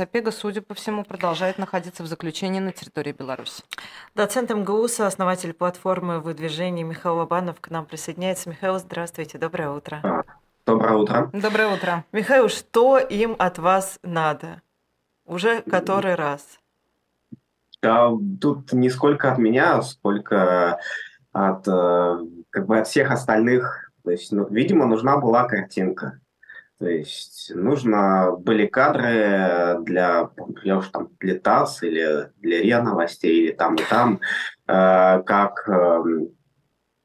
Сапега, судя по всему, продолжает находиться в заключении на территории Беларуси. Доцент МГУ, основатель платформы выдвижения Михаил Лобанов к нам присоединяется. Михаил, здравствуйте, доброе утро. Доброе утро. Доброе утро. Михаил, что им от вас надо? Уже который раз. Да, тут не сколько от меня, сколько от, э, как бы от всех остальных. То есть, ну, видимо, нужна была картинка. То есть нужно были кадры для, я уж там для ТАСС или для РИА новостей, или там и там, э, как э,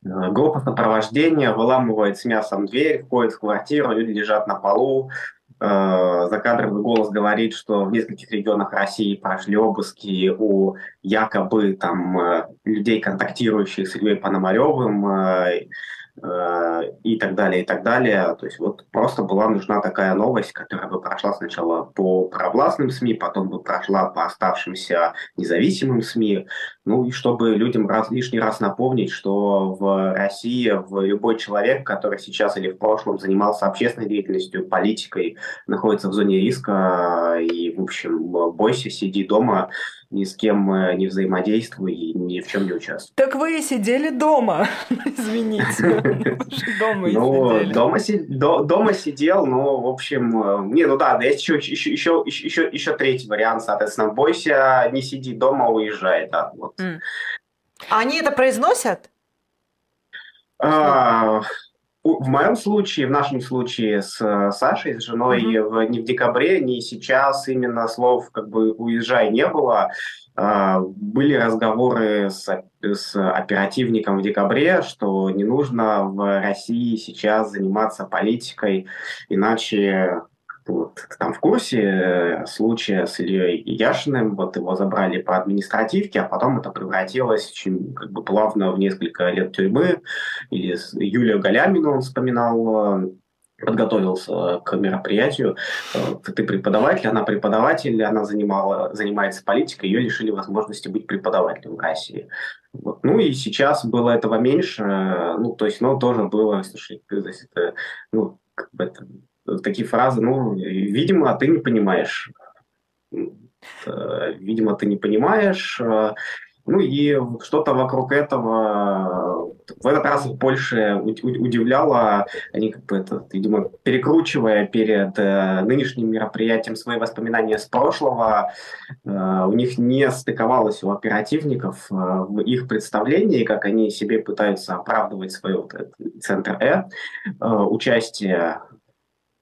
группа сопровождения выламывает с мясом дверь, входит в квартиру, люди лежат на полу, э, закадровый голос говорит, что в нескольких регионах России прошли обыски у якобы там э, людей, контактирующих с Ильей Пономаревым, Э, и так далее, и так далее. То есть вот просто была нужна такая новость, которая бы прошла сначала по провластным СМИ, потом бы прошла по оставшимся независимым СМИ, ну и чтобы людям раз, лишний раз напомнить, что в России в любой человек, который сейчас или в прошлом занимался общественной деятельностью, политикой, находится в зоне риска, и, в общем, бойся, сиди дома, ни с кем э, не взаимодействуй и ни в чем не участвуй. Так вы и сидели дома, извините. Дома ну, дома, дома сидел, но, в общем, э, не, ну да, есть еще, еще, еще, еще, еще третий вариант, соответственно, бойся, не сиди дома, уезжай, да, вот. А они это произносят? А, в моем случае, в нашем случае с э, Сашей, с женой, mm-hmm. ни в декабре, ни сейчас именно слов как бы «уезжай» не было. А, были разговоры с, с оперативником в декабре, что не нужно в России сейчас заниматься политикой, иначе вот, там в курсе э, случая с Ильей Яшиным, вот его забрали по административке, а потом это превратилось очень как бы плавно в несколько лет тюрьмы. Или Юлию Галямину он вспоминал, э, подготовился к мероприятию. Э, ты преподаватель, она преподаватель, она занимала, занимается политикой, ее лишили возможности быть преподавателем в России. Вот. Ну и сейчас было этого меньше, ну то есть, ну тоже было, слушай, это, ну, как бы это такие фразы, ну, видимо, ты не понимаешь. Э, видимо, ты не понимаешь. Э, ну и что-то вокруг этого в этот раз больше удивляло, они как бы это, видимо, перекручивая перед э, нынешним мероприятием свои воспоминания с прошлого, у них не стыковалось у оперативников в их представлении, как они себе пытаются оправдывать свой вот, центр Э, участие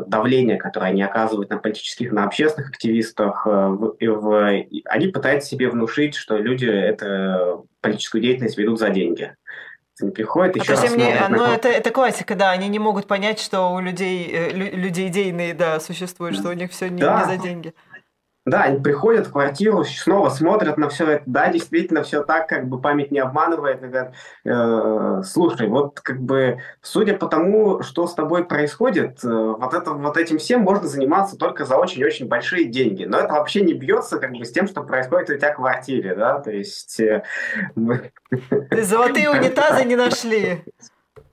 давление, которое они оказывают на политических, на общественных активистах, э, в, в, они пытаются себе внушить, что люди эту политическую деятельность ведут за деньги. Они приходят еще а раз мне. Ну, это, это классика, да, они не могут понять, что у людей, э, люди идейные, да, существуют, что у них все не, да. не за деньги. Да, они приходят в квартиру, снова смотрят на все это. Да, действительно, все так, как бы память не обманывает. Говорят, э, слушай, вот как бы, судя по тому, что с тобой происходит, э, вот, это, вот этим всем можно заниматься только за очень-очень большие деньги. Но это вообще не бьется как бы с тем, что происходит у тебя в квартире, да, то есть... Э, Золотые унитазы не нашли.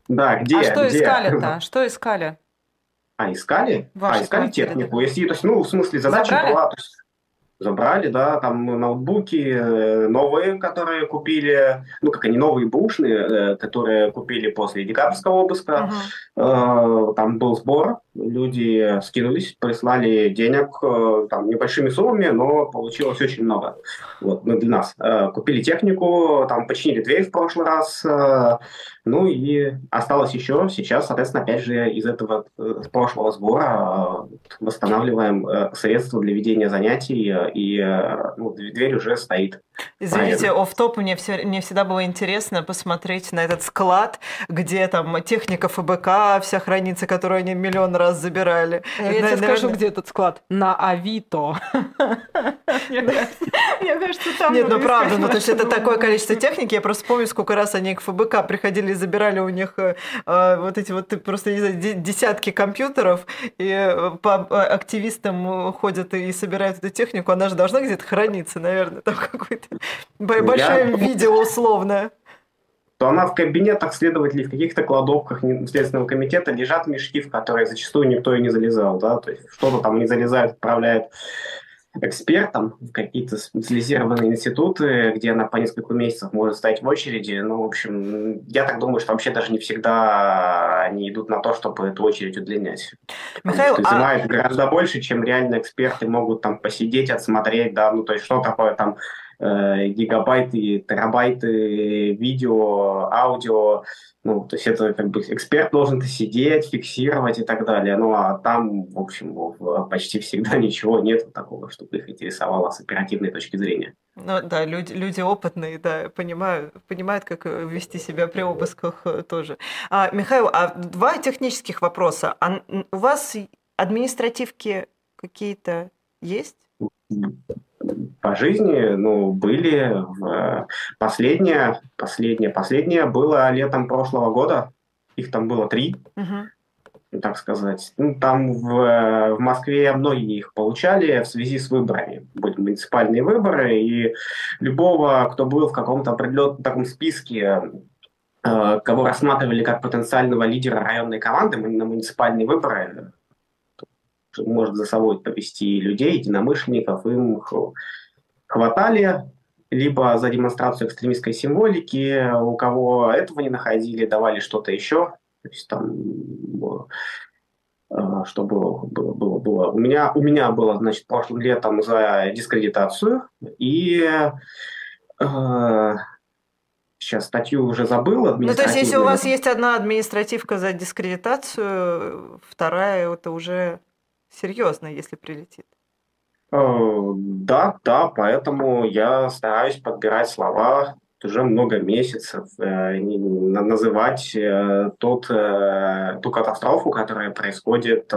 Да, где? А что искали-то? Что искали? А, искали? а, искали технику. Если, то есть, ну, в смысле, задача Забрали? была, то есть, Забрали, да, там ноутбуки э, новые, которые купили, ну, как они, новые бушные, э, которые купили после декабрьского обыска. Uh-huh. Там был сбор, люди скинулись, прислали денег там небольшими суммами, но получилось очень много. Вот, ну, для нас. Купили технику, там починили дверь в прошлый раз, ну и осталось еще сейчас, соответственно, опять же, из этого с прошлого сбора восстанавливаем средства для ведения занятий и э, ну, дверь уже стоит. Извините, оф топ мне, все, мне всегда было интересно посмотреть на этот склад, где там техника ФБК вся хранится, которую они миллион раз забирали. Я тебе скажу, где этот склад. На Авито. Мне кажется, там... Нет, ну правда, ну то есть это такое количество техники, я просто помню, сколько раз они к ФБК приходили и забирали у них э, э, вот эти вот просто десятки компьютеров, и по активистам ходят и собирают эту технику, она же должна где-то храниться, наверное, там какой-то большое видео условное то она в кабинетах следователей, в каких-то кладовках Следственного комитета лежат мешки, в которые зачастую никто и не залезал, да, то есть что-то там не залезают, отправляют экспертом в какие-то специализированные институты, где она по несколько месяцев может стоять в очереди. Ну, в общем, я так думаю, что вообще даже не всегда они идут на то, чтобы эту очередь удлинять. Михаил, что занимает а... гораздо больше, чем реально эксперты могут там посидеть, отсмотреть, да, ну, то есть что такое там гигабайты, терабайты видео, аудио. Ну, то есть это как бы эксперт должен сидеть, фиксировать и так далее. Ну, а там, в общем, почти всегда ничего нет такого, чтобы их интересовало с оперативной точки зрения. Ну да, люди, люди опытные, да, понимают, понимают, как вести себя при обысках э, тоже. А, Михаил, а два технических вопроса. А у вас административки какие-то есть? По жизни, ну, были в... последнее, последнее, последнее было летом прошлого года, их там было три, uh-huh. так сказать. Ну, там в, в Москве многие их получали в связи с выборами, были муниципальные выборы, и любого, кто был в каком-то определенном таком списке э, кого рассматривали как потенциального лидера районной команды на муниципальные выборы, может за собой повести людей, единомышленников, им хватали, либо за демонстрацию экстремистской символики, у кого этого не находили, давали что-то еще. То есть там э, что было, было, было, было. У меня, у меня было, значит, прошлым летом за дискредитацию, и э, сейчас статью уже забыл. Ну, то есть, если у вас есть одна административка за дискредитацию, вторая это уже серьезно, если прилетит. Э, да, да, поэтому я стараюсь подбирать слова уже много месяцев, э, называть э, тот, ту катастрофу, которая происходит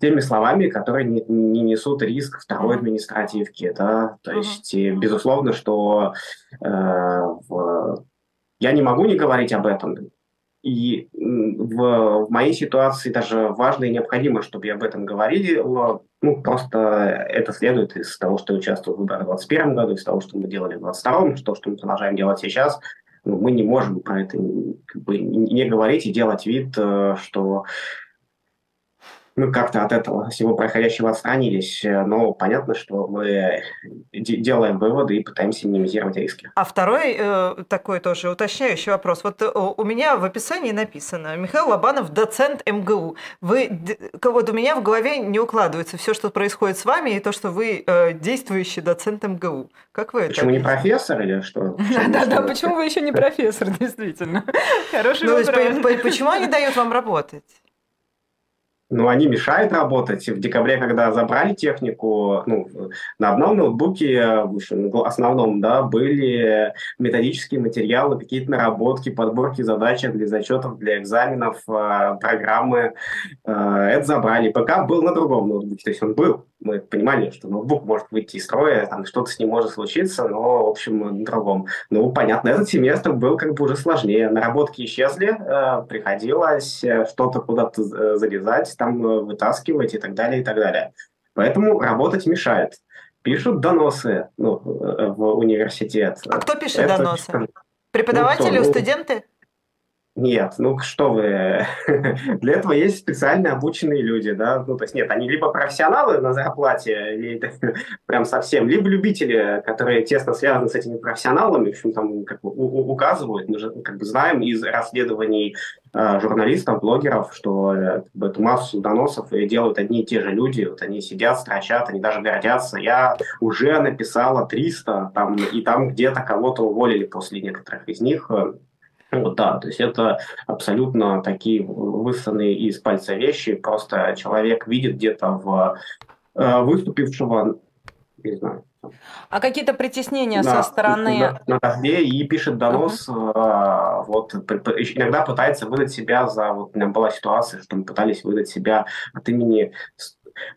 теми словами, которые не, не несут риск второй административки. Да? То есть, безусловно, что э, в... я не могу не говорить об этом, и в, в моей ситуации даже важно и необходимо, чтобы я об этом говорили. Ну, просто это следует из того, что я участвовал в выборах в 2021 году, из того, что мы делали в 2022, из того, что мы продолжаем делать сейчас. Ну, мы не можем про это как бы, не говорить и делать вид, э, что мы как-то от этого всего происходящего отстранились, но понятно, что мы делаем выводы и пытаемся минимизировать риски. А второй э, такой тоже уточняющий вопрос. Вот э, у меня в описании написано Михаил Лобанов, доцент МГУ. Вы, вот у меня в голове не укладывается все, что происходит с вами, и то, что вы э, действующий доцент МГУ. Как вы почему это? Почему не профессор или что? Да-да, почему вы еще не профессор, действительно? Хороший вопрос. Почему они дают вам работать? Ну, они мешают работать. В декабре, когда забрали технику, ну, на одном ноутбуке, в основном, да, были методические материалы, какие-то наработки, подборки задачек для зачетов, для экзаменов, а, программы. А, это забрали. ПК был на другом ноутбуке, то есть он был. Мы понимали, что ноутбук может выйти из строя, там что-то с ним может случиться, но, в общем, на другом. Ну, понятно, этот семестр был как бы уже сложнее. Наработки исчезли, а, приходилось э, что-то куда-то э, залезать, там э, вытаскивать и так далее, и так далее. Поэтому работать мешает. Пишут доносы ну, э, в университет. А кто пишет Это, доносы? Преподаватели, ну, кто, студенты? Нет, ну что вы, для этого есть специально обученные люди, да, ну то есть нет, они либо профессионалы на зарплате, прям совсем, либо любители, которые тесно связаны с этими профессионалами, в общем, там как бы указывают, мы же как бы знаем из расследований э, журналистов, блогеров, что э, эту массу доносов делают одни и те же люди, вот они сидят, строчат, они даже гордятся, я уже написала 300, там, и там где-то кого-то уволили после некоторых из них, э, вот, да, то есть это абсолютно такие высосанные из пальца вещи. Просто человек видит где-то в э, выступившего, не знаю, а какие-то притеснения да, со стороны... На, дожде и пишет донос, uh-huh. вот, иногда пытается выдать себя за... Вот у меня была ситуация, что мы пытались выдать себя от имени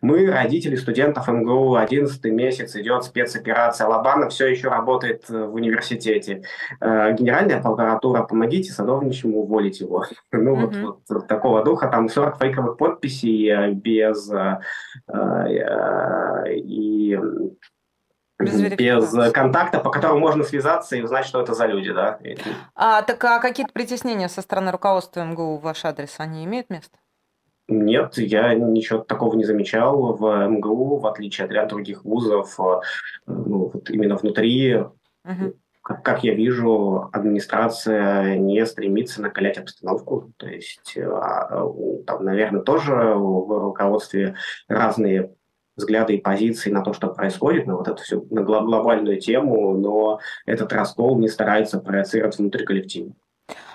мы, родители студентов МГУ, 11 месяц идет спецоперация. Алабама все еще работает э, в университете. Э, генеральная прокуратура, помогите садовничему уволить его. Ну, вот, вот такого духа. Там 40 фейковых подписей э, без и без, без контакта, по которому можно связаться и узнать, что это за люди, да. А так а какие-то притеснения со стороны руководства МГУ в ваш адрес, они имеют место? Нет, я ничего такого не замечал в МГУ, в отличие от ряда других вузов. Э, ну, вот именно внутри, угу. как, как я вижу, администрация не стремится накалять обстановку. То есть э, а, там, наверное, тоже в руководстве разные взгляды и позиции на то, что происходит, на вот эту всю на глобальную тему, но этот раскол не старается проецировать внутри коллектива.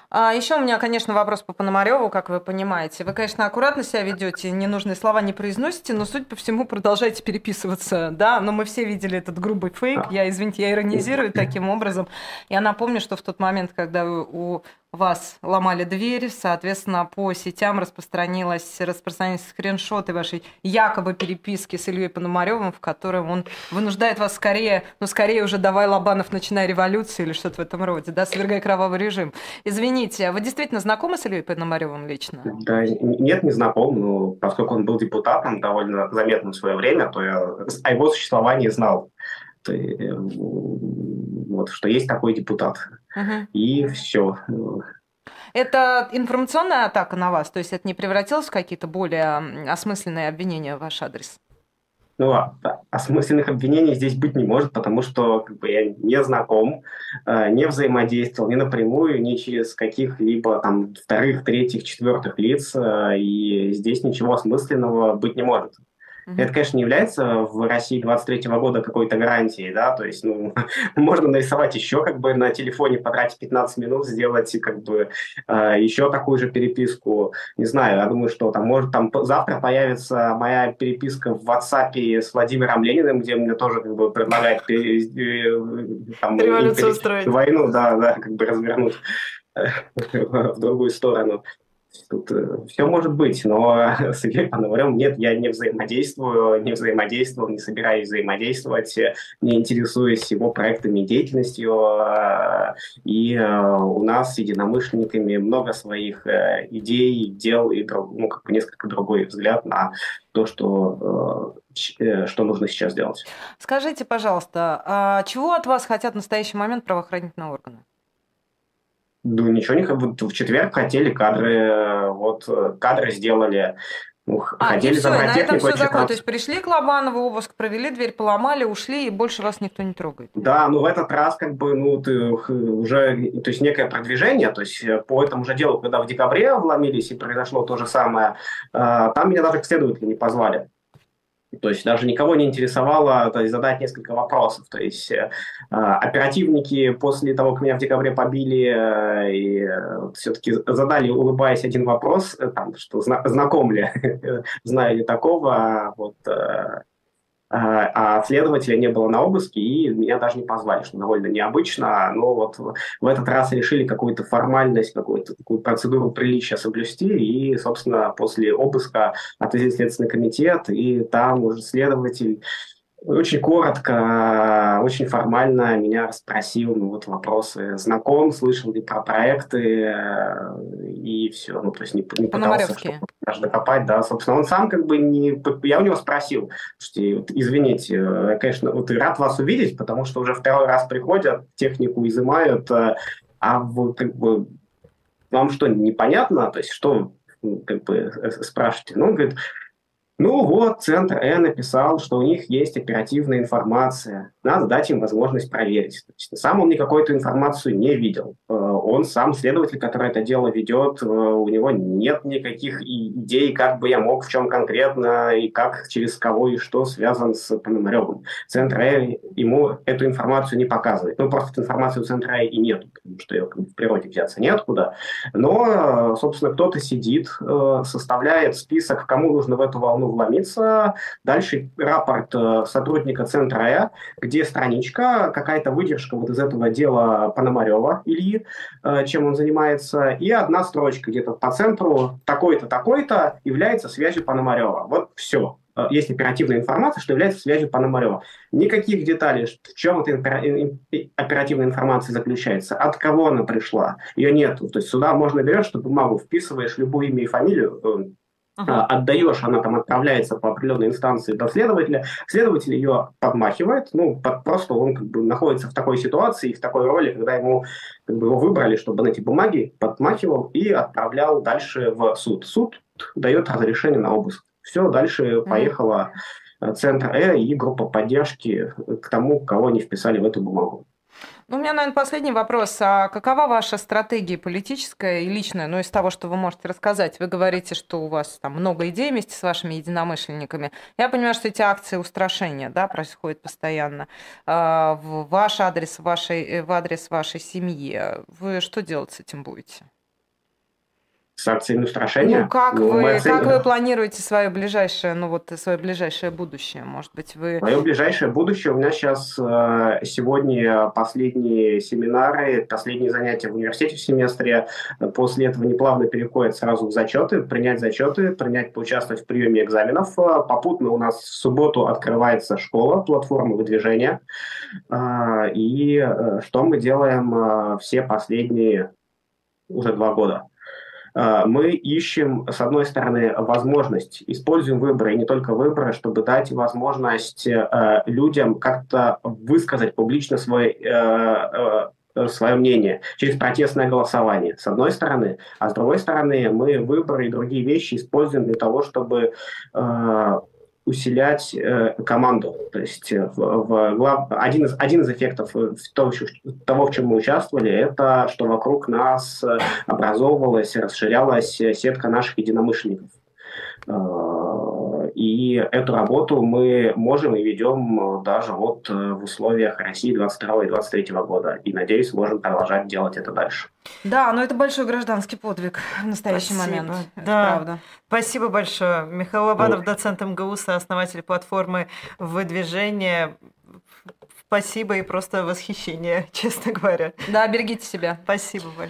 А еще у меня, конечно, вопрос по Пономареву, как вы понимаете. Вы, конечно, аккуратно себя ведете, ненужные слова не произносите, но, судя по всему, продолжаете переписываться, да? Но мы все видели этот грубый фейк. Я, извините, я иронизирую таким образом. Я напомню, что в тот момент, когда у вас ломали дверь, соответственно, по сетям распространилось, распространились скриншоты вашей якобы переписки с Ильей Пономаревым, в которой он вынуждает вас скорее, ну, скорее уже давай, Лобанов, начинай революцию или что-то в этом роде, да, свергай кровавый режим. Извините, а вы действительно знакомы с Ильей Пономаревым лично? Да, нет, не знаком, но поскольку он был депутатом довольно заметным в свое время, то я о его существовании знал. Э, вот, что есть такой депутат. Угу. И все. Это информационная атака на вас? То есть это не превратилось в какие-то более осмысленные обвинения в ваш адрес? Ну, а, осмысленных обвинений здесь быть не может, потому что как бы, я не знаком, э, не взаимодействовал ни напрямую, ни через каких-либо там вторых, третьих, четвертых лиц, э, и здесь ничего осмысленного быть не может. Mm-hmm. Это, конечно, не является в России 23 года какой-то гарантией, да, то есть, ну, можно нарисовать еще как бы на телефоне, потратить 15 минут, сделать как бы э, еще такую же переписку, не знаю, я думаю, что там, может, там завтра появится моя переписка в WhatsApp с Владимиром Лениным, где мне тоже как бы предлагают там, Революцию устроить. Войну, да, да, как бы развернуть в другую сторону. Тут э, все может быть, но с Игорем Пономарем нет, я не взаимодействую, не взаимодействовал, не собираюсь взаимодействовать, не интересуюсь его проектами и деятельностью. Э, и э, у нас с единомышленниками много своих идей, дел и ну, как бы несколько другой взгляд на то, что что нужно сейчас делать. Скажите, пожалуйста, а чего от вас хотят в настоящий момент правоохранительные органы? Ну, ничего не... Вот в четверг хотели кадры, вот кадры сделали, ну, а, хотели и все, на этом все закончилось. То есть пришли к Лобанову, обыск провели, дверь поломали, ушли, и больше вас никто не трогает. Да, ну в этот раз как бы, ну, ты уже, то есть некое продвижение, то есть э, по этому же делу, когда в декабре вломились и произошло то же самое, э, там меня даже к следователю не позвали. То есть даже никого не интересовало то есть, задать несколько вопросов. То есть э, оперативники после того, как меня в декабре побили, э, и, э, все-таки задали, улыбаясь, один вопрос, э, там, что зна- знаком ли, знаю ли такого, вот, э, а, следователя не было на обыске, и меня даже не позвали, что довольно необычно. Но вот в этот раз решили какую-то формальность, какую-то такую процедуру приличия соблюсти, и, собственно, после обыска отвезли Следственный комитет, и там уже следователь очень коротко, очень формально меня спросил, ну вот вопросы. Знаком, слышал ли про проекты э, и все, ну то есть не, не пытался даже докопать, да, собственно, он сам как бы не, я у него спросил, что, извините, я, э, конечно, вот рад вас увидеть, потому что уже второй раз приходят, технику изымают, э, а вы как бы вам что непонятно, то есть что как бы спрашиваете, ну он говорит ну вот, Центр Э написал, что у них есть оперативная информация. Надо дать им возможность проверить. Сам он никакой эту информацию не видел. Э, он сам следователь, который это дело ведет, э, у него нет никаких идей, как бы я мог, в чем конкретно, и как, через кого и что связан с Пономаревым. Центр Э ему эту информацию не показывает. Ну, просто информации у Центра Э и нет, потому что ее в природе взяться неоткуда. Но, собственно, кто-то сидит, э, составляет список, кому нужно в эту волну вломиться. Дальше рапорт сотрудника Центра Э, где страничка, какая-то выдержка вот из этого дела Пономарева Ильи, э, чем он занимается, и одна строчка где-то по центру такой-то, такой-то является связью Пономарева. Вот все э, есть оперативная информация, что является связью Пономарева. Никаких деталей, в чем эта оперативная информация заключается, от кого она пришла, ее нет. То есть сюда можно берешь, что бумагу вписываешь любое имя и фамилию, ага. отдаешь, она там отправляется по определенной инстанции до следователя, следователь ее подмахивает, ну, под, просто он как бы находится в такой ситуации, в такой роли, когда ему как бы, его выбрали, чтобы он эти бумаги подмахивал и отправлял дальше в суд. Суд дает разрешение на обыск. Все, дальше поехала центр Э и группа поддержки к тому, кого они вписали в эту бумагу. Ну, у меня, наверное, последний вопрос. А какова ваша стратегия политическая и личная, ну, из того, что вы можете рассказать? Вы говорите, что у вас там много идей вместе с вашими единомышленниками. Я понимаю, что эти акции устрашения, да, происходят постоянно. А, в ваш адрес, в, вашей, в адрес вашей семьи. Вы что делать с этим будете? С акциями устрашения. Ну, как, ну, вы, как вы планируете свое ближайшее, ну вот свое ближайшее будущее? Может быть, вы... Мое ближайшее будущее у меня сейчас э, сегодня последние семинары, последние занятия в университете в семестре. После этого неплавно переходят сразу в зачеты, принять зачеты, принять, поучаствовать в приеме экзаменов. Попутно у нас в субботу открывается школа, платформа выдвижения. Э, и э, что мы делаем все последние уже два года? А, мы ищем, с одной стороны, возможность, используем выборы, и не только выборы, чтобы дать возможность э, людям как-то высказать публично свой э, э, свое мнение через протестное голосование, с одной стороны. А с другой стороны, мы выборы и другие вещи используем для того, чтобы усилять э, команду. То есть э, в, в, глав... один, из, один из эффектов э, того, того, в чем мы участвовали, это что вокруг нас э, образовывалась, расширялась сетка наших единомышленников. И эту работу мы можем и ведем даже вот в условиях России 22 и 23 года. И, надеюсь, можем продолжать делать это дальше. Да, но это большой гражданский подвиг в настоящий Спасибо. момент. Это да. правда. Спасибо большое. Михаил Лобанов, доцент МГУ, основатель платформы «Выдвижение». Спасибо и просто восхищение, честно говоря. Да, берегите себя. Спасибо большое.